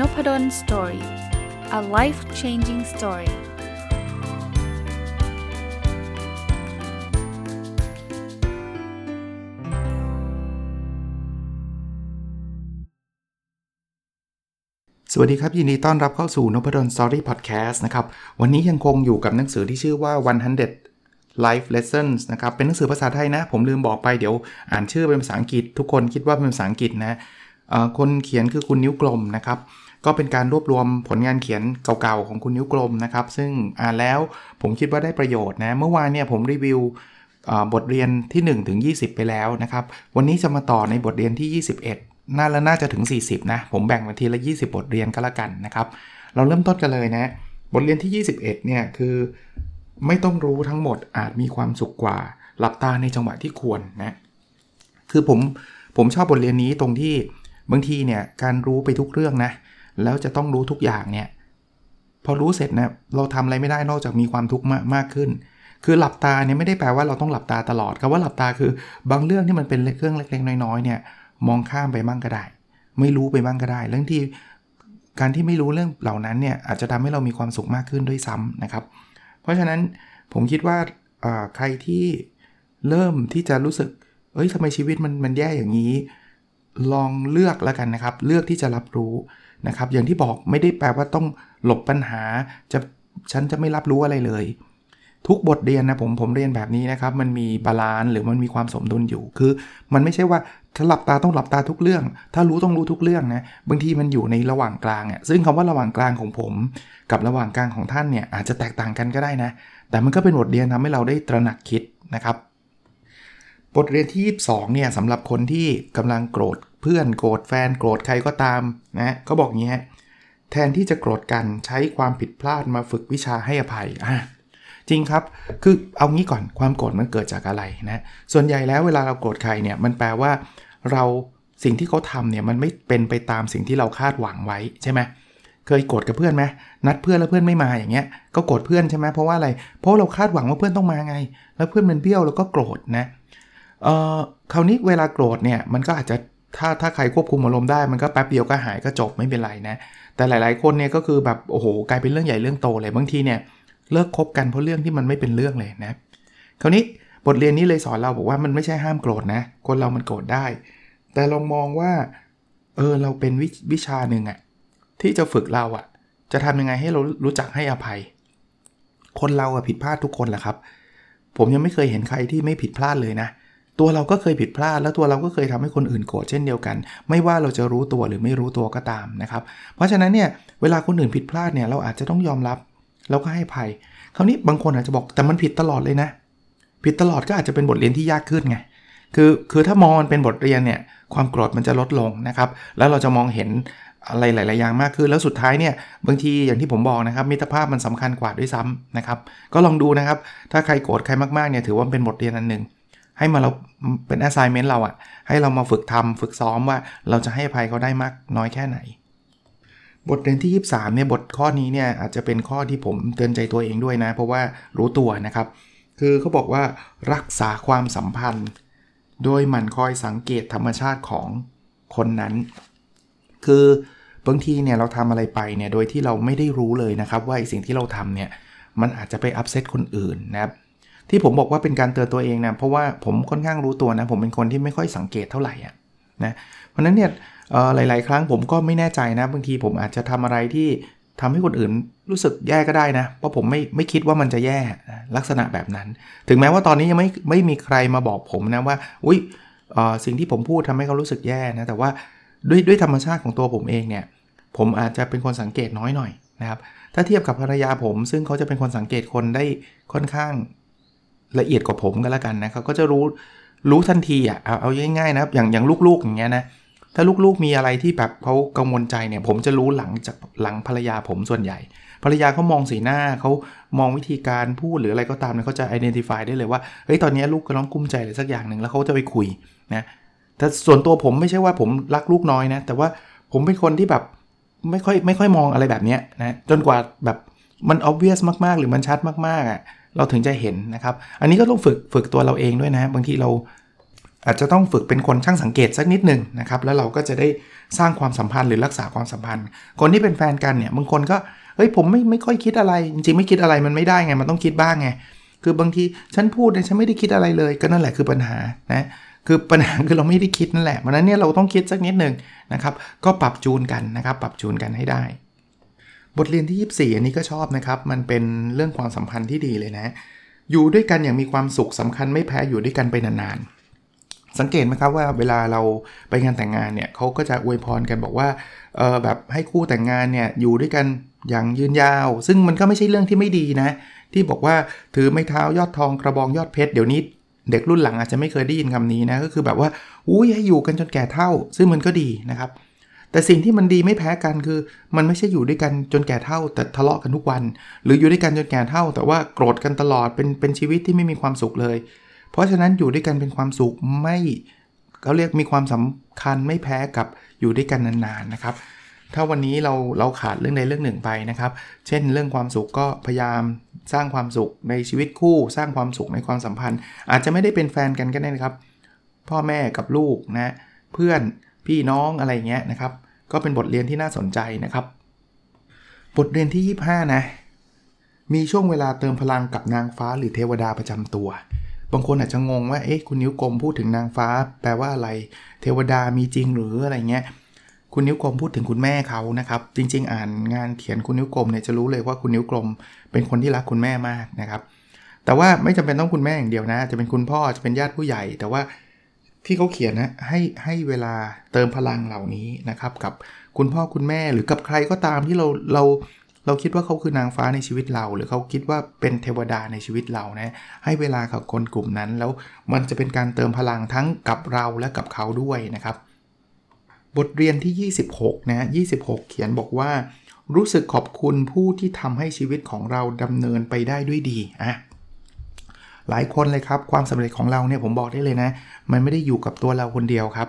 Noppadol Story a life changing story สวัสดีครับ ยินดีต้อนรับเข้าสู่นพดล Story พอดแคสต์นะครับ วันนี้ยังคงอยู่กับหนังสือที่ชื่อว่า 100 Life Lessons นะครับ เป็นหนังสือภาษาไทยนะ ผมลืมบอกไปเดี๋ยวอ่านชื่อเป็นภาษาอังกฤษ ทุกคนคิดว่าเป็นภาษาอังกฤษนะคนเขียนคือคุณนิ้วกลมนะครับ ก็เป็นการรวบรวมผลงานเขียนเก่าๆ ของคุณนิ้วกลมนะครับ ซึ่งอ่านแล้วผมคิดว่าได้ประโยชน์นะ เมื่อวานเนี่ยผมรีวิวบทเรียนที่ 1 ถึง 20 ไปแล้วนะครับ วันนี้จะมาต่อในบทเรียนที่ 21 น่าและน่าจะถึง 40 นะ ผมแบ่งมาทีละ 20 บทเรียนก็แล้วกันนะครับ เราเริ่มต้นกันเลยนะ บทเรียนที่ 21 เนี่ยคือ ไม่ต้องรู้ทั้งหมดอาจมีความสุขกว่า หลับตาในจังหวะที่ควรนะ คือผมผมชอบบทเรียนนี้ตรงที่บางทีเนี่ยการรู้ไปทุกเรื่องนะ แล้วจะต้องรู้ทุกอย่างเนี่ยพอรู้เสร็จนะเราทำอะไรไม่ได้นอกจากมีความทุกข์มากขึ้น คือหลับตาเนี่ยไม่ได้แปลว่าเราต้องหลับตาตลอดคำว่าหลับตาคือบางเรื่องที่มันเป็นเครื่องเล็กๆน้อยๆเนี่ยมองข้ามไปบ้างก็ได้ ไม่รู้ไปบ้างก็ได้ เรื่องที่การที่ไม่รู้เรื่องเหล่านั้นเนี่ยอาจจะทำให้เรามีความสุขมากขึ้นด้วยซ้ำนะครับ เพราะฉะนั้นผมคิดว่าใครที่เริ่มที่จะรู้สึก เอ้ยทำไมชีวิตมันมันแย่อย่างนี้ ลองเลือกแล้วกันนะครับ เลือกที่จะรับรู้ นะครับอย่างที่บอกไม่ได้แปลว่าต้องหลบปัญหาจะฉันจะไม่รับรู้อะไรเลย ทุกบทเรียนนะผมผมเรียนแบบนี้นะครับ มันมี balance หรือมันมีความสมดุลอยู่คือ มันไม่ใช่ว่าถ้าหลับตาต้องหลับตาทุกเรื่อง ถ้ารู้ต้องรู้ทุกเรื่องนะบางทีมันอยู่ในระหว่างกลางอะซึ่งคำว่าระหว่างกลางของผม กับระหว่างกลางของท่านเนี่ยอาจจะแตกต่างกันก็ได้นะ แต่มันก็เป็นบทเรียนทำให้เราได้ตระหนักคิดนะครับบทเรียนที่ 22เนี่ยสำหรับคนที่กำลังโกรธ พื่อนโกรธแฟนโกรธใครก็ตามนะก็บอกงี้ฮะแทนที่จะโกรธกันใช้ความผิดพลาดมาฝึกวิชาให้อภัยอะจริงครับ คือเอางี้ก่อนความโกรธมันเกิดจากอะไรนะ ส่วนใหญ่แล้วเวลาเราโกรธใครเนี่ยมันแปลว่าเราสิ่งที่เขาทำเนี่ยมันไม่เป็นไปตามสิ่งที่เราคาดหวังไว้ใช่ไหมเคยโกรธกับเพื่อนไหมนัดเพื่อนแล้วเพื่อนไม่มาอย่างเงี้ยก็โกรธเพื่อนใช่ไหมเพราะว่าอะไร เพราะเราคาดหวังว่าเพื่อนต้องมาไง แล้วเพื่อนมันเบี้ยวแล้วก็โกรธนะเอ่อคราวนี้เวลาโกรธเนี่ยมันก็อาจจะ ถ้าถ้าใครควบคุมอารมณ์ได้มันก็แป๊บเดียวก็หายก็จบไม่เป็นไรนะ แต่หลาย ๆ คนเนี่ยก็คือแบบโอ้โหกลายเป็นเรื่องใหญ่เรื่องโตเลยบางทีเนี่ยเลิกคบกันเพราะเรื่องที่มันไม่เป็นเรื่องเลยนะ คราวนี้บทเรียนนี้เลยสอนเราบอกว่ามันไม่ใช่ห้ามโกรธนะ คนเรามันโกรธได้ แต่ลองมองว่าเออเราเป็นววิชาหนึ่งอะที่จะฝึกเราอะจะทำยังไงให้เรารู้จักให้อภัย คนเราอะผิดพลาดทุกคนแหละครับ ผมยังไม่เคยเห็นใครที่ไม่ผิดพลาดเลยนะ ตัวเราก็เคยผิดพลาด แล้วตัวเราก็เคยทำให้คนอื่นโกรธเช่นเดียวกัน ไม่ว่าเราจะรู้ตัวหรือไม่รู้ตัวก็ตามนะครับ เพราะฉะนั้นเนี่ยเวลาคนอื่นผิดพลาดเนี่ยเราอาจจะต้องยอมรับแล้วก็ให้ภัย คราวนี้บางคนอาจจะบอกแต่มันผิดตลอดเลยนะ ผิดตลอดก็อาจจะเป็นบทเรียนที่ยากขึ้นไงคือคือถ้ามองมันเป็นบทเรียนเนี่ยความโกรธมันจะลดลงนะครับ แล้วเราจะมองเห็นอะไรหลาย ๆ อย่างมากขึ้น แล้วสุดท้ายเนี่ยบางทีอย่างที่ผมบอกนะครับมิตรภาพมันสำคัญกว่าด้วยซ้ำนะครับ ก็ลองดูนะครับ ถ้าใครโกรธใครมาก ๆ เนี่ยถือว่าเป็นบทเรียนอันหนึ่ง ให้มาเราเป็น assignment เราอะ่ะให้เรามาฝึกทำฝึกซ้อมว่าเราจะให้อภัยเขาได้มากน้อยแค่ไหน บทเรียนที่ 23เนี่ยบทข้อนี้เนี่ยอาจจะเป็นข้อที่ผมเตือนใจตัวเองด้วยนะ เพราะว่ารู้ตัวนะครับ คือเขาบอกว่ารักษาความสัมพันธ์ โดยหมั่นคอยสังเกตธรรมชาติของคนนั้น คือบางทีเนี่ยเราทำอะไรไปเนี่ยโดยที่เราไม่ได้รู้เลยนะครับ ว่าสิ่งที่เราทำเนี่ยมันอาจจะไปอัพเซตคนอื่นนะครับ ที่ผมบอกว่าเป็นการเตือนตัวเองนะเพราะว่าผมค่อนข้างรู้ตัวนะ ผมเป็นคนที่ไม่ค่อยสังเกตเท่าไหร่อะนะเพราะนั้นเนี่ยหลาย ๆ ครั้งผมก็ไม่แน่ใจนะบางทีผมอาจจะทำอะไรที่ทำให้คนอื่นรู้สึกแย่ก็ได้นะ เพราะผมไม่ไม่คิดว่ามันจะแย่ลักษณะแบบนั้น ถึงแม้ว่าตอนนี้ยังไม่ไม่มีใครมาบอกผมนะว่า อุ้ยสิ่งที่ผมพูดทำให้เขารู้สึกแย่นะ แต่ว่าด้วยด้วยธรรมชาติของตัวผมเองเนี่ย ผมอาจจะเป็นคนสังเกตน้อยหน่อยนะครับ ถ้าเทียบกับภรรยาผม ซึ่งเขาจะเป็นคนสังเกตคนได้ค่อนข้าง ละเอียดกว่าผมก็แล้วกันนะเขาก็จะรู้รู้ทันทีอะเอาเอาง่ายๆนะอย่างอย่างลูกๆอย่างเงี้ยนะถ้าลูกๆมีอะไรที่แบบเขากังวลใจเนี่ย ผมจะรู้หลังจากหลังภรรยาผมส่วนใหญ่ ภรรยาเขามองสีหน้าเขามองวิธีการพูดหรืออะไรก็ตามเนี่ยเขาจะ identify ได้เลยว่าเฮ้ยตอนนี้ลูกกำลังกุ้มใจอะไรสักอย่างหนึ่งแล้วเขาจะไปคุยนะแต่ส่วนตัวผมไม่ใช่ว่าผมรักลูกน้อยนะ แต่ว่าผมเป็นคนที่แบบไม่ค่อยไม่ค่อยมองอะไรแบบนี้นะจนกว่าแบบมัน obvious มากๆ หรือมันชัดมากๆอะ เราถึงจะเห็นนะครับ อันนี้ก็ต้องฝึกฝึกตัวเราเองด้วยนะ บางทีเราอาจจะต้องฝึกเป็นคนช่างสังเกตสักนิดหนึ่งนะครับ แล้วเราก็จะได้สร้างความสัมพันธ์หรือรักษาความสัมพันธ์ คนที่เป็นแฟนกันเนี่ยบางคนก็เฮ้ยผมไม่ไม่ค่อยคิดอะไร จริงๆไม่คิดอะไรมันไม่ได้ไงมันต้องคิดบ้างไงคือบางทีฉันพูดเนี่ยฉันไม่ได้คิดอะไรเลยก็นั่นแหละคือปัญหานะคือปัญหาคือเราไม่ได้คิดนั่นแหละเพราะนั้นเนี่ยเราต้องคิดสักนิดหนึ่งนะครับ ก็ปรับจูนกันนะครับ ปรับจูนกันให้ได้ บทเรียนที่ 24 อันนี้ก็ชอบนะครับ มันเป็นเรื่องความสัมพันธ์ที่ดีเลยนะ อยู่ด้วยกันอย่างมีความสุขสำคัญไม่แพ้อยู่ด้วยกันไปนานๆ สังเกตไหมครับว่าเวลาเราไปงานแต่งงานเนี่ยเขาก็จะอวยพรกันบอกว่าเออแบบให้คู่แต่งงานเนี่ยอยู่ด้วยกันอย่างยืนยาว ซึ่งมันก็ไม่ใช่เรื่องที่ไม่ดีนะ ที่บอกว่าถือไม้เท้ายอดทองกระบองยอดเพชรเดี๋ยวนี้เด็กรุ่นหลังอาจจะไม่เคยได้ยินคำนี้นะก็คือแบบว่าอุ้ยให้อยู่กันจนแก่เท่า ซึ่งมันก็ดีนะครับ แต่สิ่งที่มันดีไม่แพ้กันคือ มันไม่ใช่อยู่ด้วยกันจนแก่เท่าแต่ทะเลาะกันทุกวัน หรืออยู่ด้วยกันจนแก่เท่า แต่ว่าโกรธกันตลอดเป็นเป็นชีวิตที่ไม่มีความสุขเลย เพราะฉะนั้นอยู่ด้วยกันเป็นความสุขไม่เขาเรียกมีความสำคัญไม่แพ้กับอยู่ด้วยกันนานๆนะครับ ถ้าวันนี้เราเราขาดเรื่องใดเรื่องหนึ่งไปนะครับ เช่นเรื่องความสุขก็พยายามสร้างความสุขในชีวิตคู่ สร้างความสุขในความสัมพันธ์ อาจจะไม่ได้เป็นแฟนกันก็ได้นะครับ พ่อแม่กับลูกนะเพื่อนพี่น้องอะไรเงี้ยนะครับ ก็เป็นบทเรียนที่น่าสนใจนะครับ บทเรียนที่ 25 นะ มีช่วงเวลาเติมพลังกับนางฟ้าหรือเทวดาประจำตัว บางคนอาจจะงงว่า เอ๊ะ คุณนิ้วกลมพูดถึงนางฟ้า แปลว่าอะไร เทวดามีจริงหรืออะไรเงี้ย คุณนิ้วกลมพูดถึงคุณแม่เขานะครับ จริง ๆ อ่านงานเขียนคุณนิ้วกลมเนี่ยจะรู้เลยว่าคุณนิ้วกลม เป็นคนที่รักคุณแม่มากนะครับ แต่ว่าไม่จำเป็นต้องคุณแม่อย่างเดียวนะ จะเป็นคุณพ่อ จะเป็นญาติผู้ใหญ่ แต่ว่า ที่เขาเขียนนะให้ให้เวลาเติมพลังเหล่านี้นะครับ กับคุณพ่อคุณแม่หรือกับใครก็ตามที่เราเราเราคิดว่าเขาคือนางฟ้าในชีวิตเรา หรือเขาคิดว่าเป็นเทวดาในชีวิตเรานะให้เวลากับคนกลุ่มนั้น แล้วมันจะเป็นการเติมพลังทั้งกับเราและกับเขาด้วยนะครับ บทเรียนที่ 26นะ26 เขียนบอกว่า รู้สึกขอบคุณผู้ที่ทำให้ชีวิตของเราดำเนินไปได้ด้วยดีอะ หลายคนเลยครับ ความสำเร็จของเราเนี่ยผมบอกได้เลยนะ มันไม่ได้อยู่กับตัวเราคนเดียวครับ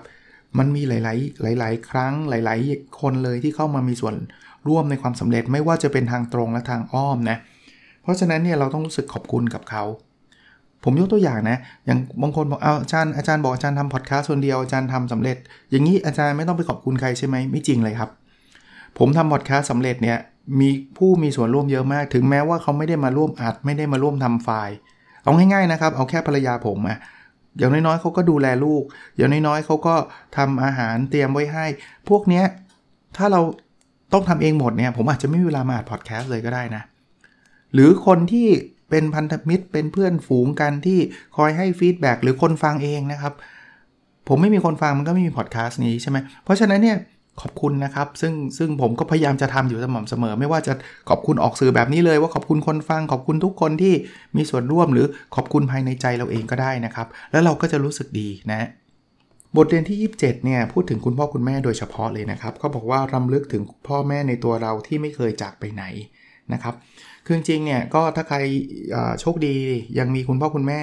มันมีหลาย ๆ หลาย ๆ ครั้งหลาย ๆ คนเลยที่เข้ามามีส่วนร่วมในความสำเร็จไม่ว่าจะเป็นทางตรงและทางอ้อมนะเพราะฉะนั้นเนี่ยเราต้องรู้สึกขอบคุณกับเขาผมยกตัวอย่างนะ อย่างบางคนบอกเอาอาจารย์อาจารย์บอกอาจารย์ทำพอดแคสต์คนเดียวอาจารย์ทำสำเร็จ อย่างนี้อาจารย์ไม่ต้องไปขอบคุณใครใช่ไหมไม่จริงเลยครับ ผมทำพอดแคสต์สำเร็จเนี่ยมีผู้มีส่วนร่วมเยอะมาก ถึงแม้ว่าเขาไม่ได้มาร่วมอัดไม่ได้มาร่วมทำไฟล์ เอาง่ายๆนะครับ เอาแค่ภรรยาผมอะอย่างน้อยๆเขาก็ดูแลลูก อย่างน้อยๆเขาก็ทำอาหารเตรียมไว้ให้ พวกเนี้ยถ้าเราต้องทำเองหมดเนี่ย ผมอาจจะไม่มีเวลามาอัดพอดแคสต์เลยก็ได้นะ หรือคนที่เป็นพันธมิตรเป็นเพื่อนฝูงกันที่คอยให้ feedback หรือคนฟังเองนะครับ ผมไม่มีคนฟังมันก็ไม่มีพอดแคสต์นี้ใช่ไหมเพราะฉะนั้นเนี่ย ขอบคุณนะครับ ซึ่งซึ่งผมก็พยายามจะทำอยู่สม่ำเสมอ ไม่ว่าจะขอบคุณออกสื่อแบบนี้เลยว่าขอบคุณคนฟัง ขอบคุณทุกคนที่มีส่วนร่วมหรือขอบคุณภายในใจเราเองก็ได้นะครับ แล้วเราก็จะรู้สึกดีนะ บทเรียนที่ 27 เนี่ย พูดถึงคุณพ่อคุณแม่โดยเฉพาะเลยนะครับเขาบอกว่ารำลึกถึงพ่อแม่ในตัวเราที่ไม่เคยจากไปไหนนะครับคือจริงเนี่ยก็ถ้าใครโชคดียังมีคุณพ่อคุณแม่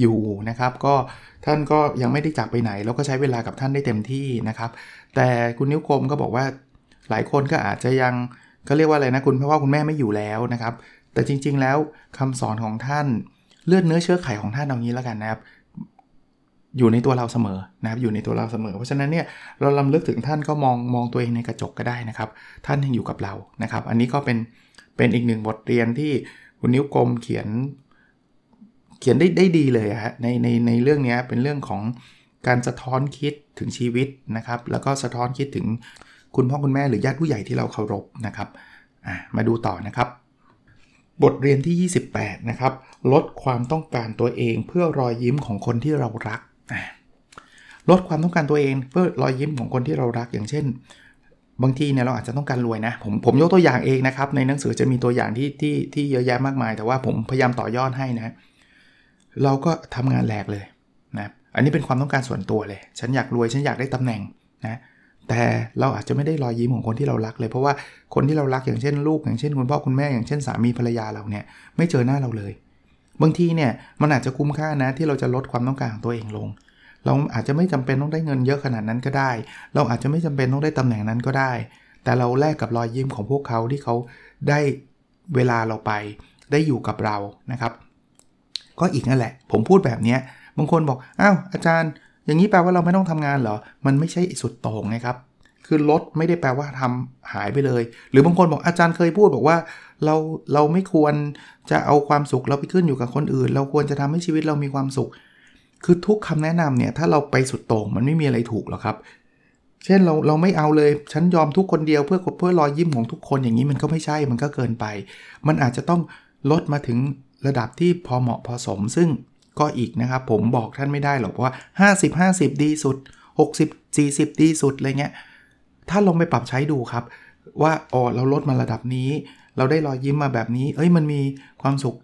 อยู่นะครับ ก็ ท่านก็ยังไม่ได้จากไปไหน แล้วก็ใช้เวลากับท่านได้เต็มที่นะครับ แต่คุณนิ้วกลมก็บอกว่าหลายคนก็อาจจะยังก็เรียกว่าอะไรนะคุณพ่อคุณแม่ไม่อยู่แล้วนะครับ แต่จริง ๆ แล้วคำสอนของท่านเลือดเนื้อเชื้อไขของท่านเอางี้แล้วกันนะครับ อยู่ในตัวเราเสมอนะครับ อยู่ในตัวเราเสมอ เพราะฉะนั้นเนี่ยเราลำลึกถึงท่านก็มองมองตัวเองในกระจกก็ได้นะครับ ท่านยังอยู่กับเรานะครับ อันนี้ก็เป็นเป็นอีกหนึ่งบทเรียนที่คุณนิ้วกลมเขียน เขียนได้ได้ดีเลยฮะในในในเรื่องนี้เป็นเรื่องของการสะท้อนคิดถึงชีวิตนะครับ แล้วก็สะท้อนคิดถึงคุณพ่อคุณแม่หรือญาติผู้ใหญ่ที่เราเคารพนะครับมาดูต่อนะครับ บทเรียนที่ 28 นะครับ ลดความต้องการตัวเองเพื่อรอยยิ้มของคนที่เรารัก ลดความต้องการตัวเองเพื่อรอยยิ้มของคนที่เรารักอย่างเช่น บางทีเนี่ยเราอาจจะต้องการรวยนะ ผมผมยกตัวอย่างเองนะครับ ในหนังสือจะมีตัวอย่างที่ที่ที่เยอะแยะมากมาย แต่ว่าผมพยายามต่อยอดให้นะ เราก็ทำงานแหลกเลยนะอันนี้เป็นความต้องการส่วนตัวเลย ฉันอยากรวยฉันอยากได้ตำแหน่งนะแต่เราอาจจะไม่ได้รอยยิ้มของคนที่เรารักเลย เพราะว่าคนที่เรารักอย่างเช่นลูก อย่างเช่นคุณพ่อคุณแม่อย่างเช่นสามีภรรยาเราเนี่ยไม่เจอหน้าเราเลย บางทีเนี่ยมันอาจจะคุ้มค่านะที่เราจะลดความต้องการของตัวเองลง เราอาจจะไม่จำเป็นต้องได้เงินเยอะขนาดนั้นก็ได้ เราอาจจะไม่จำเป็นต้องได้ตำแหน่งนั้นก็ได้ แต่เราแลกกับรอยยิ้มของพวกเขาที่เขาได้เวลาเราไป ได้อยู่กับเรานะครับ ก็อีกนั่นแหละ ผมพูดแบบนี้บางคนบอกอ้าวอาจารย์ อย่างนี้แปลว่าเราไม่ต้องทำงานเหรอ มันไม่ใช่สุดโต่งนะครับคือลดไม่ได้แปลว่าทำหายไปเลย หรือบางคนบอกอาจารย์เคยพูดบอกว่า เราเราไม่ควรจะเอาความสุขเราไปขึ้นอยู่กับคนอื่น เราควรจะทำให้ชีวิตเรามีความสุข คือทุกคำแนะนำเนี่ยถ้าเราไปสุดโต่งมันไม่มีอะไรถูกหรอกครับ เช่นเราเราไม่เอาเลยฉันยอมทุกคนเดียวเพื่อเพื่อรอยยิ้มของทุกคนอย่างนี้มันก็ไม่ใช่มันก็เกินไป มันอาจจะต้องลดมาถึง ระดับที่พอเหมาะพอสม ซึ่งก็อีกนะครับ ผมบอกท่านไม่ได้หรอกว่า 50 50 ดีสุด 60 40 ดีสุดอะไรเงี้ยถ้าลองไปปรับใช้ดูครับ ว่าอ๋อเราลดมาระดับนี้ เราได้รอยยิ้มมาแบบนี้ เอ้ยมันมีความสุข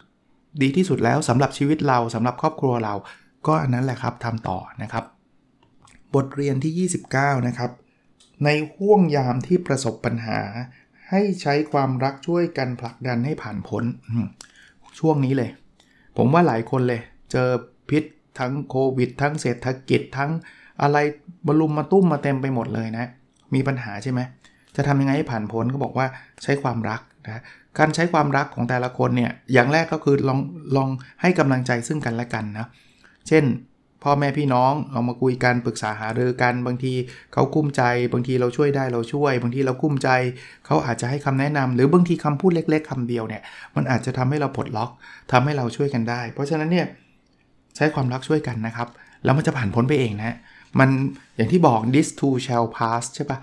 ดีที่สุดแล้วสำหรับชีวิตเราสำหรับครอบครัวเรา ก็อันนั้นแหละครับทำต่อนะครับ บทเรียนที่ 29 นะครับ ในห่วงยามที่ประสบปัญหา ให้ใช้ความรักช่วยกันผลักดันให้ผ่านพ้น ช่วงนี้เลย ผมว่าหลายคนเลย เจอพิษทั้งโควิด ทั้งเศรษฐกิจทั้งอะไรบรลุมมาตุ้มมาเต็มไปหมดเลยนะ มีปัญหาใช่ไหม จะทำยังไงให้ผ่านพ้นก็บอกว่าใช้ความรักนะการใช้ความรักของแต่ละคนเนี่ยอย่างแรกก็คือลองลองให้กำลังใจซึ่งกันและกันนะ เช่น พ่อแม่พี่น้องเรามาคุยกันปรึกษาหารือกัน บางทีเขากุ้มใจ บางทีเราช่วยได้เราช่วย บางทีเรากุ้มใจ เขาอาจจะให้คำแนะนำหรือบางทีคำพูดเล็ก ๆคำเดียวเนี่ยมันอาจจะทำให้เราปลดล็อกทำให้เราช่วยกันได้ เพราะฉะนั้นเนี่ยใช้ความรักช่วยกันนะครับ แล้วมันจะผ่านพ้นไปเองนะมันอย่างที่บอก this too shall pass ใช่ปะ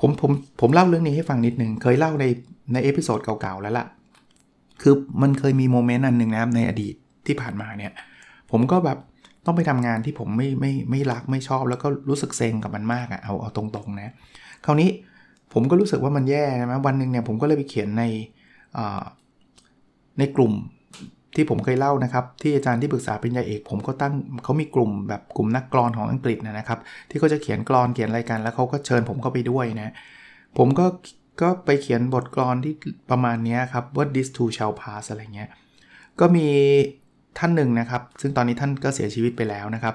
ผมผมผมเล่าเรื่องนี้ให้ฟังนิดหนึ่งเคยเล่าในใน episode เก่าๆแล้วล่ะคือมันเคยมี moment อันหนึ่งนะครับในอดีตที่ผ่านมาเนี่ยผมก็แบบ ต้องไปทำงานที่ผมไม่ไม่ไม่รักไม่ชอบแล้วก็รู้สึกเซ็งกับมันมากอะ่ะเอาเอาตรงๆนะคราวนี้ผมก็รู้สึกว่ามันแย่นะวันหนึ่งเนี่ยผมก็เลยไปเขียนในในกลุ่มที่ผมเคยเล่านะครับ ที่อาจารย์ที่ปรึกษาปริญญาเอก ผมก็ตั้งเขามีกลุ่มแบบกลุ่มนักกรอนของอังกฤษนะครับ ที่เขาจะเขียนกรอนเขียนอะไรกัน แล้วเขาก็เชิญผมเข้าไปด้วยนะผมก็ก็ไปเขียนบทกรอนที่ประมาณนี้ครับว่า this too shall pass อะไรเงี้ยก็มี ท่านหนึ่งนะครับ ซึ่งตอนนี้ท่านก็เสียชีวิตไปแล้วนะครับ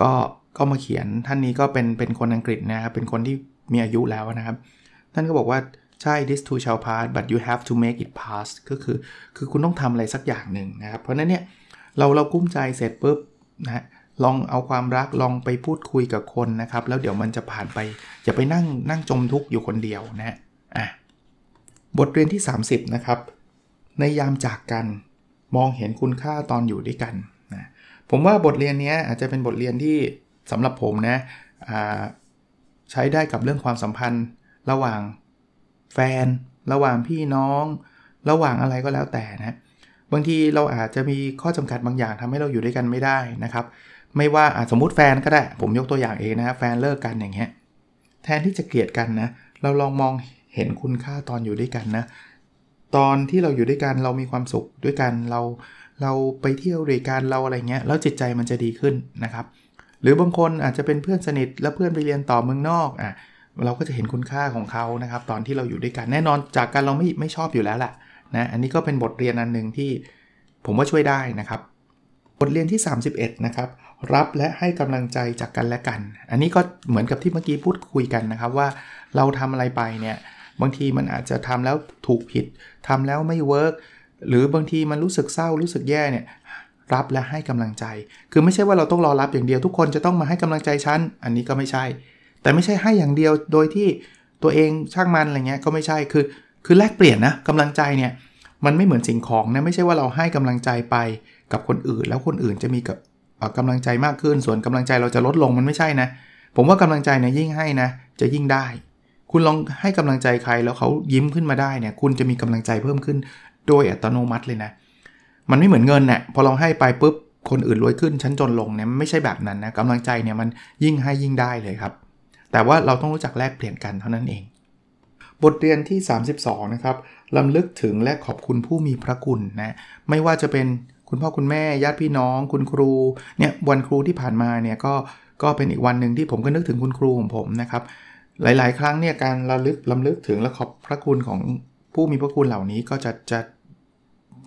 ก็ก็มาเขียนท่านนี้ก็เป็นเป็นคนอังกฤษนะครับ เป็นคนที่มีอายุแล้วนะครับ ท่านก็บอกว่าใช่ this too shall pass but you have to make it pass ก็คือคือคุณต้องทำอะไรสักอย่างหนึ่งนะครับ เพราะนั้นเนี่ยเราเรากุ้มใจเสร็จปุ๊บนะลองเอาความรักลองไปพูดคุยกับคนนะครับ แล้วเดี๋ยวมันจะผ่านไป อย่าไปนั่งนั่งจมทุกข์อยู่คนเดียวนะอะบทเรียนที่ 30 นะครับ ในยามจากกัน มองเห็นคุณค่าตอนอยู่ด้วยกันนะผมว่าบทเรียนนี้อาจจะเป็นบทเรียนที่สำหรับผมนะใช้ได้กับเรื่องความสัมพันธ์ ระหว่างแฟน ระหว่างพี่น้อง ระหว่างอะไรก็แล้วแต่นะบางทีเราอาจจะมีข้อจำกัดบางอย่างทำให้เราอยู่ด้วยกันไม่ได้นะครับ ไม่ว่าสมมุติแฟนก็ได้ ผมยกตัวอย่างเองนะแฟนเลิกกันอย่างเงี้ยแทนที่จะเกลียดกันนะเราลองมองเห็นคุณค่าตอนอยู่ด้วยกันนะ ตอนที่เราอยู่ด้วยกันเรามีความสุขด้วยกันเราเราไปเที่ยวด้วยกันเราอะไรเงี้ยแล้วจิตใจมันจะดีขึ้นนะครับ หรือบางคนอาจจะเป็นเพื่อนสนิทแล้วเพื่อนไปเรียนต่อเมืองนอกอะเราก็จะเห็นคุณค่าของเขานะครับ ตอนที่เราอยู่ด้วยกันแน่นอนจากการเราไม่ไม่ชอบอยู่แล้วแหละนะอันนี้ก็เป็นบทเรียนอันหนึ่งที่ผมว่าช่วยได้นะครับ บทเรียนที่ 31 นะครับ รับและให้กำลังใจจากกันและกัน อันนี้ก็เหมือนกับที่เมื่อกี้พูดคุยกันนะครับว่าเราทำอะไรไปเนี่ย บางทีมันอาจจะทำแล้วถูกผิดทำแล้วไม่เวิร์กหรือบางทีมันรู้สึกเศร้ารู้สึกแย่เนี่ยรับและให้กำลังใจ คือไม่ใช่ว่าเราต้องรอรับอย่างเดียวทุกคนจะต้องมาให้กำลังใจฉัน อันนี้ก็ไม่ใช่ แต่ไม่ใช่ให้อย่างเดียวโดยที่ตัวเองช่างมันอะไรเงี้ยก็ไม่ใช่คือ คือแลกเปลี่ยนนะกำลังใจเนี่ยมันไม่เหมือนสิ่งของนะไม่ใช่ว่าเราให้กำลังใจไปกับคนอื่น แล้วคนอื่นจะมีกับกำลังใจมากขึ้น ส่วนกำลังใจเราจะลดลงมันไม่ใช่นะ ผมว่ากำลังใจเนี่ยยิ่งให้นะจะยิ่งได้ คุณลองให้กำลังใจใครแล้วเขายิ้มขึ้นมาได้เนี่ย คุณจะมีกำลังใจเพิ่มขึ้นโดยอัตโนมัติเลยนะ มันไม่เหมือนเงินเนะ่ยพอเราให้ไปปุ๊บคนอื่นรวยขึ้นชั้นจนลงเนี่ยไม่ใช่แบบนั้นนะกำลังใจเนี่ยมันยิ่งให้ยิ่งได้เลยครับ แต่ว่าเราต้องรู้จักแลกเปลี่ยนกันเท่านั้นเอง บทเรียนที่ 32 นะครับลำลึกถึงและขอบคุณผู้มีพระคุณนะไม่ว่าจะเป็นคุณพ่อคุณแม่ญาติพี่น้อง คุณครูเนี่ยวันครูที่ผ่านมาเนี่ยก็ก็เป็นอีกวันหนึ่งที่ผมก็นึกถึงคุณครูของผมนะครับ หลาย ๆ ครั้งเนี่ยการระลึกลำลึกถึงและขอบพระคุณของผู้มีพระคุณเหล่านี้ก็จะจะ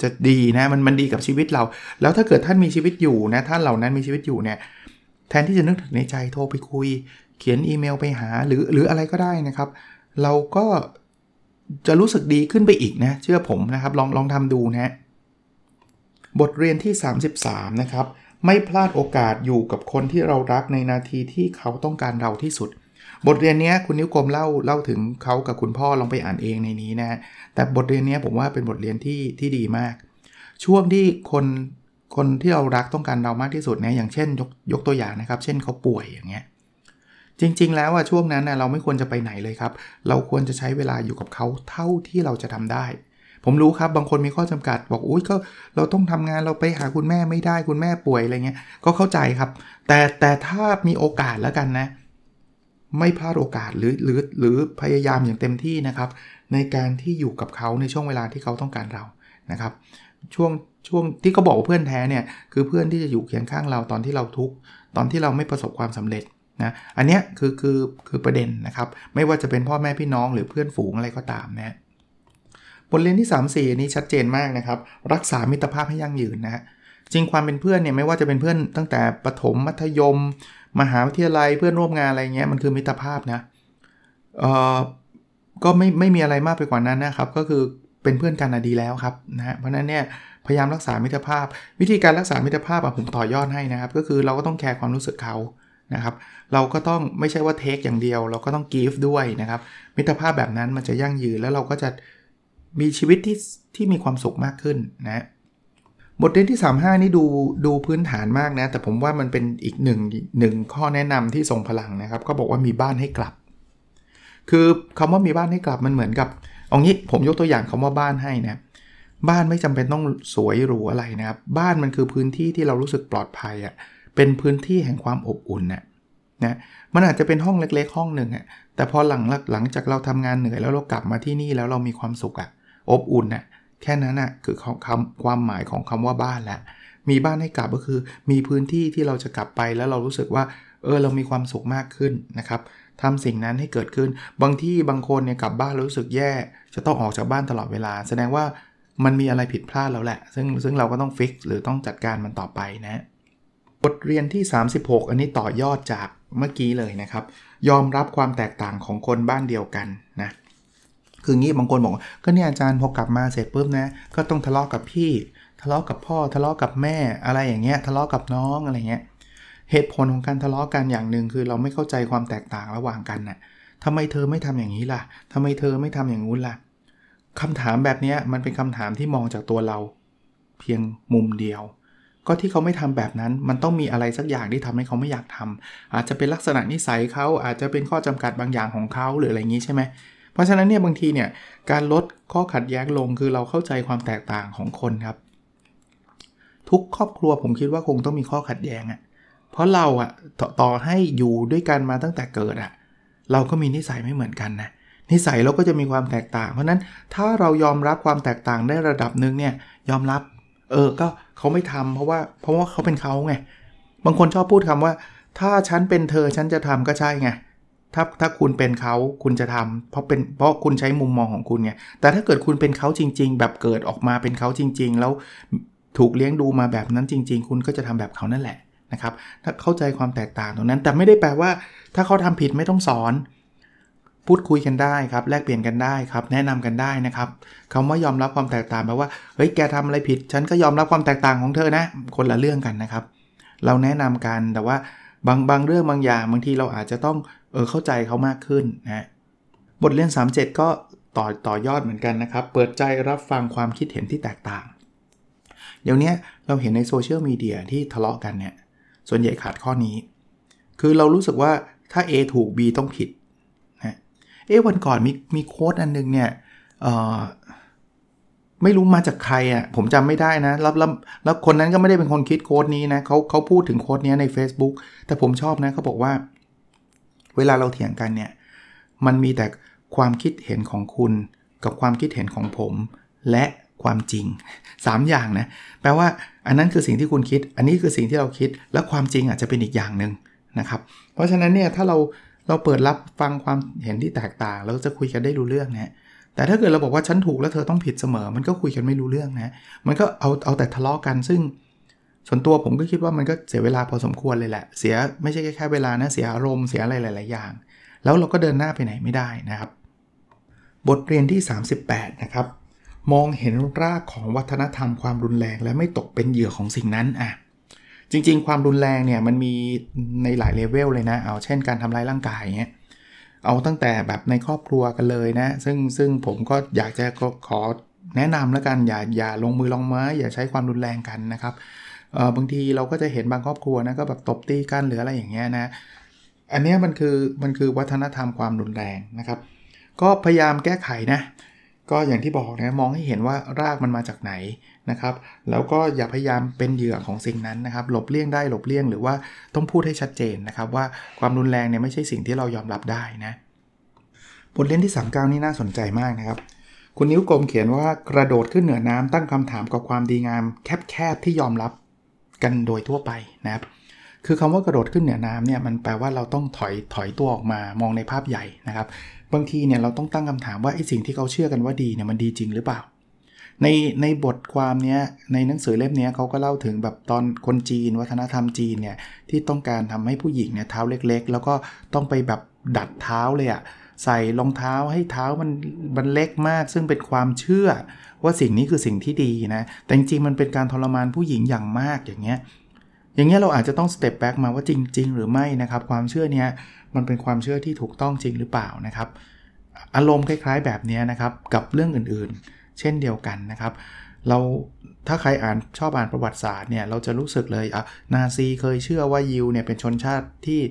จะดีนะมันมันดีกับชีวิตเรา แล้วถ้าเกิดท่านมีชีวิตอยู่นะท่านเหล่านั้นมีชีวิตอยู่เนี่ยแทนที่จะนึกถึงในใจโทรไปคุย เขียนอีเมลไปหาหรือหรืออะไรก็ได้นะครับ เราก็จะรู้สึกดีขึ้นไปอีกนะ เชื่อผมนะครับ ลองลองทำดูนะบทเรียนที่ 33 นะครับ ไม่พลาดโอกาสอยู่กับคนที่เรารักในนาทีที่เขาต้องการเราที่สุด บทเรียนนี้คุณนิ้วกลมเล่าเล่าถึงเขากับคุณพ่อลองไปอ่านเองในนี้นะแต่บทเรียนนี้ผมว่าเป็นบทเรียนที่ที่ดีมาก ช่วงที่คนคนที่เรารักต้องการเรามากที่สุดเนี่ยอย่างเช่นยกยกตัวอย่างนะครับ เช่นเขาป่วยอย่างเงี้ยจริง ๆ แล้วอะช่วงนั้นนะเราไม่ควรจะไปไหนเลยครับ เราควรจะใช้เวลาอยู่กับเขาเท่าที่เราจะทำได้ ผมรู้ครับบางคนมีข้อจำกัด บอกอุ้ยก็เราต้องทำงานเราไปหาคุณแม่ไม่ได้คุณแม่ป่วยอะไรเงี้ยก็เข้าใจครับ แต่แต่ถ้ามีโอกาสแล้วกันนะ ไม่พลาดโอกาสหรือหรือหรือพยายามอย่างเต็มที่นะครับ ในการที่อยู่กับเขาในช่วงเวลาที่เขาต้องการเรานะครับช่วงช่วงที่เขาบอกว่าเพื่อนแท้เนี่ยคือเพื่อนที่จะอยู่เคียงข้างเราตอนที่เราทุกข์ตอนที่เราไม่ประสบความสำเร็จนะอันเนี้ยคือคือคือประเด็นนะครับ ไม่ว่าจะเป็นพ่อแม่พี่น้องหรือเพื่อนฝูงอะไรก็ตามนะบทเรียนที่ 3 4นี้ชัดเจนมากนะครับ รักษามิตรภาพให้ยั่งยืนนะฮะจริงความเป็นเพื่อนเนี่ยไม่ว่าจะเป็นเพื่อนตั้งแต่ประถมมัธยม มหาวิทยาลัยเพื่อนร่วมงานอะไรเงี้ยมันคือมิตรภาพนะเอ่อก็ไม่ไม่มีอะไรมากไปกว่านั้นนะครับ ก็คือเป็นเพื่อนกันดีแล้วครับนะฮะเพราะนั้นเนี่ยพยายามรักษามิตรภาพ วิธีการรักษามิตรภาพผมต่อยอดให้นะครับ ก็คือเราก็ต้องแคร์ความรู้สึกเขานะครับ เราก็ต้องไม่ใช่ว่าเทคอย่างเดียว เราก็ต้องกีฟด้วยนะครับ มิตรภาพแบบนั้นมันจะยั่งยืนแล้วเราก็จะมีชีวิตที่ที่มีความสุขมากขึ้นนะ บทเรียนที่ 35 นี่ดูดูพื้นฐานมากนะ แต่ผมว่ามันเป็นอีกหนึ่งหนึ่งข้อแนะนำที่ทรงพลังนะครับ ก็บอกว่ามีบ้านให้กลับ คือคำว่ามีบ้านให้กลับมันเหมือนกับเอางี้ผมยกตัวอย่างคำว่าบ้านให้นะ บ้านไม่จำเป็นต้องสวยหรูอะไรนะครับ บ้านมันคือพื้นที่ที่เรารู้สึกปลอดภัยอะ่ะเป็นพื้นที่แห่งความอบอุ่นนะนะมันอาจจะเป็นห้องเล็กๆ ห้องหนึ่งอะ่ะแต่พอหลังหลังจากเราทำงานเหนื่อยแล้วเรากลับมาที่นี่แล้วเรามีความสุขอะ่ะอบอุ่นอะ่ะ แค่นั้นอะ่ะคือคำความหมายของคำว่าบ้านแหละมีบ้านให้กลับก็คือ มีพื้นที่ที่เราจะกลับไปแล้วเรารู้สึกว่าเออเรามีความสุขมากขึ้นนะครับทำสิ่งนั้นให้เกิดขึ้น บางที่บางคนเนี่ยกลับบ้านรู้สึกแย่ จะต้องออกจากบ้านตลอดเวลา แสดงว่ามันมีอะไรผิดพลาดแล้วแหละ ซึ่งซึ่งเราก็ต้องฟิกหรือต้องจัดการมันต่อไปนะบทเรียนที่ 36 อันนี้ต่อยอดจากเมื่อกี้เลยนะครับ ยอมรับความแตกต่างของคนบ้านเดียวกันนะ คืองี้บางคนบอกก็เนี่ยอาจารย์พอกลับมาเสร็จปุ๊บนะ ก็ต้องทะเลาะกับพี่ ทะเลาะกับพ่อ ทะเลาะกับแม่ อะไรอย่างเงี้ย ทะเลาะกับน้องอะไรเงี้ย เหตุผลของการทะเลาะกันอย่างหนึ่งคือเราไม่เข้าใจความแตกต่างระหว่างกันนะ่ะทำไมเธอไม่ทำอย่างนี้ล่ะทำไมเธอไม่ทำอย่างงู้นล่ะคำถามแบบนี้มันเป็นคำถามที่มองจากตัวเรา เพียงมุมเดียว ก็ที่เขาไม่ทำแบบนั้น มันต้องมีอะไรสักอย่างที่ทำให้เขาไม่อยากทำอาจจะเป็นลักษณะนิสัยเขาอาจจะเป็นข้อจำกัดบางอย่างของเขาหรืออะไรงนี้ใช่ไหม เพราะฉะนั้นเนี่ยบางทีเนี่ยการลดข้อขัดแย้งลงคือเราเข้าใจความแตกต่างของคนครับ ทุกครอบครัวผมคิดว่าคงต้องมีข้อขัดแย้งอะ่ะเพราะเราอะ่ะตต่อให้อยู่ด้วยกันมาตั้งแต่เกิดอะ่ะเราก็มีนิสัยไม่เหมือนกันนะนิสัยเราก็จะมีความแตกต่าง เพราะนั้นถ้าเรายอมรับความแตกต่างได้ระดับหนึ่งเนี่ยยอมรับเออก็เขาไม่ทำเพราะว่าเพราะว่าเขาเป็นเขาไงบางคนชอบพูดคำว่า ถ้าฉันเป็นเธอฉันจะทำก็ใช่ไง ถ้าถ้าคุณเป็นเขาคุณจะทำเพราะเป็นเพราะคุณใช้มุมมองของคุณไงแต่ถ้าเกิดคุณเป็นเขาจริง ๆ แบบเกิดออกมาเป็นเขาจริง ๆ แล้วถูกเลี้ยงดูมาแบบนั้นจริง ๆ คุณก็จะทำแบบเขานั่นแหละนะครับถ้าเข้าใจความแตกต่างตรงนั้น แต่ไม่ได้แปลว่า ถ้าเขาทำผิดไม่ต้องสอน พูดคุยกันได้ครับ แลกเปลี่ยนกันได้ครับ แนะนำกันได้นะครับคำว่ายอมรับความแตกต่างแปลว่าเฮ้ยแกทำอะไรผิด ฉันก็ยอมรับความแตกต่างของเธอนะ คนละเรื่องกันนะครับ เราแนะนำกันแต่ว่าบางบางเรื่องบางอย่างบางทีเราอาจจะต้อง เออเข้าใจเขามากขึ้นนะบทเรียน 37 ก็ต่อต่อยอดเหมือนกันนะครับ เปิดใจรับฟังความคิดเห็นที่แตกต่าง เดี๋ยวนี้เราเห็นในโซเชียลมีเดียที่ทะเลาะกันเนี่ยส่วนใหญ่ขาดข้อนี้ คือเรารู้สึกว่าถ้า A ถูก B ต้องผิดเอ๊ะวันก่อนมีมีโค้ดอันนึงเนี่ยไม่รู้มาจากใครอะ่ะผมจำไม่ได้นะแล้วแล้วแล้วคนนั้นก็ไม่ได้เป็นคนคิดโค้ดนี้นะเขาเขาพูดถึงโค้ดนี้ใน Facebook แต่ผมชอบนะเขาบอกว่า เวลาเราเถียงกันเนี่ย มันมีแต่ความคิดเห็นของคุณกับความคิดเห็นของผม และความจริง 3 อย่างนะ แปลว่าอันนั้นคือสิ่งที่คุณคิด อันนี้คือสิ่งที่เราคิด แล้วความจริงอาจจะเป็นอีกอย่างหนึ่งนะครับ เพราะฉะนั้นเนี่ยถ้าเราเราเปิดรับฟังความเห็นที่แตกต่างเราจะคุยกันได้รู้เรื่องนะแต่ถ้าเกิดเราบอกว่าฉันถูกแล้วเธอต้องผิดเสมอ มันก็คุยกันไม่รู้เรื่องนะ มันก็เอาเอาแต่ทะเลาะกันซึ่ง ส่วนตัวผมก็คิดว่ามันก็เสียเวลาพอสมควรเลยแหละ เสียไม่ใช่แค่แค่เวลานะ เสียอารมณ์ เสียอะไรหลาย ๆ อย่าง แล้วเราก็เดินหน้าไปไหนไม่ได้นะครับ บทเรียนที่ 38 นะครับ มองเห็นรากของวัฒนธรรมความรุนแรง และไม่ตกเป็นเหยื่อของสิ่งนั้นอะจริง ๆ ความรุนแรงเนี่ยมันมีในหลายเลเวลเลยนะ เอาเช่นการทำร้ายร่างกายเงี้ย เอาตั้งแต่แบบในครอบครัวกันเลยนะ ซึ่งซึ่งผมก็อยากจะขอแนะนำแล้วกันอย่าอย่าลงมือลงไม้อย่าใช้ความรุนแรงกันนะครับ บางทีเราก็จะเห็นบางครอบครัวนะก็แบบตบตีกันหรืออะไรอย่างเงี้ยนะ อันนี้มันคือมันคือวัฒนธรรมความรุนแรงนะครับ ก็พยายามแก้ไขนะ ก็อย่างที่บอกนะมองให้เห็นว่ารากมันมาจากไหนนะครับ แล้วก็อย่าพยายามเป็นเหยื่อของสิ่งนั้นนะครับ หลบเลี่ยงได้หลบเลี่ยงหรือว่าต้องพูดให้ชัดเจนนะครับ ว่าความรุนแรงเนี่ยไม่ใช่สิ่งที่เรายอมรับได้นะบทเรียนที่ 39 นี่น่าสนใจมากนะครับ คุณนิ้วกลมเขียนว่ากระโดดขึ้นเหนือน้ำตั้งคำถามกับความดีงาม แคบๆที่ยอมรับ กันโดยทั่วไปนะครับคือคำว่ากระโดดขึ้นเหนือน้ำเนี่ยมันแปลว่าเราต้องถอยถอยตัวออกมามองในภาพใหญ่นะครับ บางทีเนี่ยเราต้องตั้งคำถามว่าไอ้สิ่งที่เขาเชื่อกันว่าดีเนี่ยมันดีจริงหรือเปล่า ในในบทความเนี้ยในหนังสือเล่มนี้เขาก็เล่าถึงแบบตอนคนจีน วัฒนธรรมจีนเนี่ยที่ต้องการทำให้ผู้หญิงเนี่ยเท้าเล็ก ๆ แล้วก็ต้องไปแบบดัดเท้าเลยอะใส่รองเท้าให้เท้ามันมันเล็กมาก ซึ่งเป็นความเชื่อ ว่าสิ่งนี้คือสิ่งที่ดีนะ แต่จริงๆมันเป็นการทรมานผู้หญิงอย่างมากอย่างเงี้ยอย่างเงี้ยเราอาจจะต้อง step back มาว่าจริง ๆ หรือไม่นะครับความเชื่อเนี้ยมันเป็นความเชื่อที่ถูกต้องจริงหรือเปล่านะครับ อารมณ์คล้ายๆแบบนี้นะครับกับเรื่องอื่นๆ เช่นเดียวกันนะครับเราถ้าใครอ่านชอบอ่านประวัติศาสตร์เนี่ยเราจะรู้สึกเลยอะนาซีเคยเชื่อว่ายิวเนี่ยเป็นชนชาติที่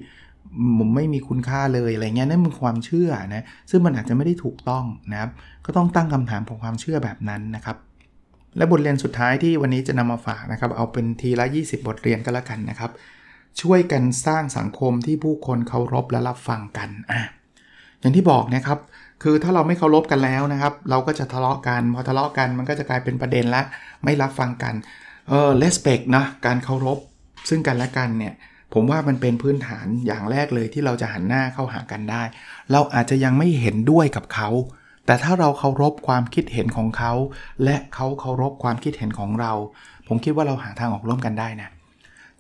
ไม่มีคุณค่าเลยอะไรเงี้ยนั่นเป็นความเชื่อนะซึ่งมันอาจจะไม่ได้ถูกต้องนะครับก็ต้องตั้งคำถามของความเชื่อแบบนั้นนะครับ และบทเรียนสุดท้ายที่วันนี้จะนำมาฝากนะครับ เอาเป็นทีละ 20 บทเรียนก็แล้วกันนะครับ ช่วยกันสร้างสังคมที่ผู้คนเคารพและรับฟังกันอะอย่างที่บอกนะครับคือถ้าเราไม่เคารพกันแล้วนะครับ เราก็จะทะเลาะกันพอทะเลาะกันมันก็จะกลายเป็นประเด็นละไม่รับฟังกันเออ respect นะการเคารพซึ่งกันและกันเนี่ย ผมว่ามันเป็นพื้นฐานอย่างแรกเลยที่เราจะหันหน้าเข้าหากันได้ เราอาจจะยังไม่เห็นด้วยกับเขา แต่ถ้าเราเคารพความคิดเห็นของเขา และเขาเคารพความคิดเห็นของเรา ผมคิดว่าเราหาทางออกร่วมกันได้นะ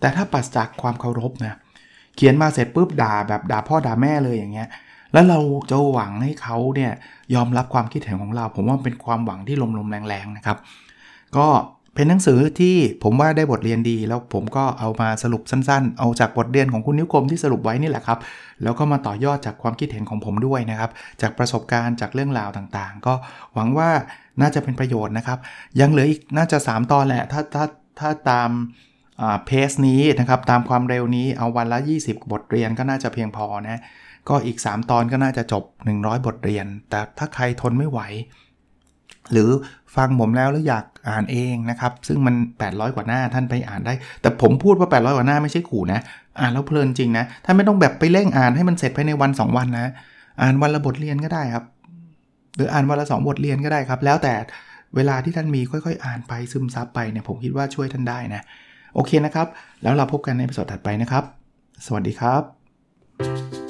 แต่ถ้าปัสจากความเคารพนะ เขียนมาเสร็จปุ๊บด่าแบบด่าพ่อด่าแม่เลยอย่างเงี้ย แล้วเราจะหวังให้เขาเนี่ยยอมรับความคิดเห็นของเรา ผมว่าเป็นความหวังที่ลมๆแรงๆนะครับ ก็ เป็นหนังสือที่ผมว่าได้บทเรียนดี แล้วผมก็เอามาสรุปสั้นๆ เอาจากบทเรียนของคุณนิ้วกลมที่สรุปไว้นี่แหละครับ แล้วก็มาต่อยอดจากความคิดเห็นของผมด้วยนะครับ จากประสบการณ์จากเรื่องราวต่างๆ ก็หวังว่าน่าจะเป็นประโยชน์นะครับ ยังเหลืออีกน่าจะ 3 ตอนแหละ ถ้าถ้าถ้าตามเพสนี้นะครับตามความเร็วนี้เอาวันละ 20 บทเรียนก็น่าจะเพียงพอนะก็อีก 3 ตอนก็น่าจะจบ 100 บทเรียน แต่ถ้าใครทนไม่ไหว หรือฟังผมแล้วแล้วอยากอ่านเองนะครับ ซึ่งมัน 800 กว่าหน้าท่านไปอ่านได้ แต่ผมพูดว่า 800 กว่าหน้าไม่ใช่ขู่นะ อ่านแล้วเพลินจริงนะท่านไม่ต้องแบบไปเร่งอ่านให้มันเสร็จภายในวัน 2 วันนะ อ่านวันละบทเรียนก็ได้ครับ หรืออ่านวันละ 2 บทเรียนก็ได้ครับ แล้วแต่เวลาที่ท่านมีค่อยๆ อ่านไปซึมซับไปเนี่ยผมคิดว่าช่วยท่านได้นะ โอเคนะครับ แล้วเราพบกันในตอนถัดไปนะครับ สวัสดีครับ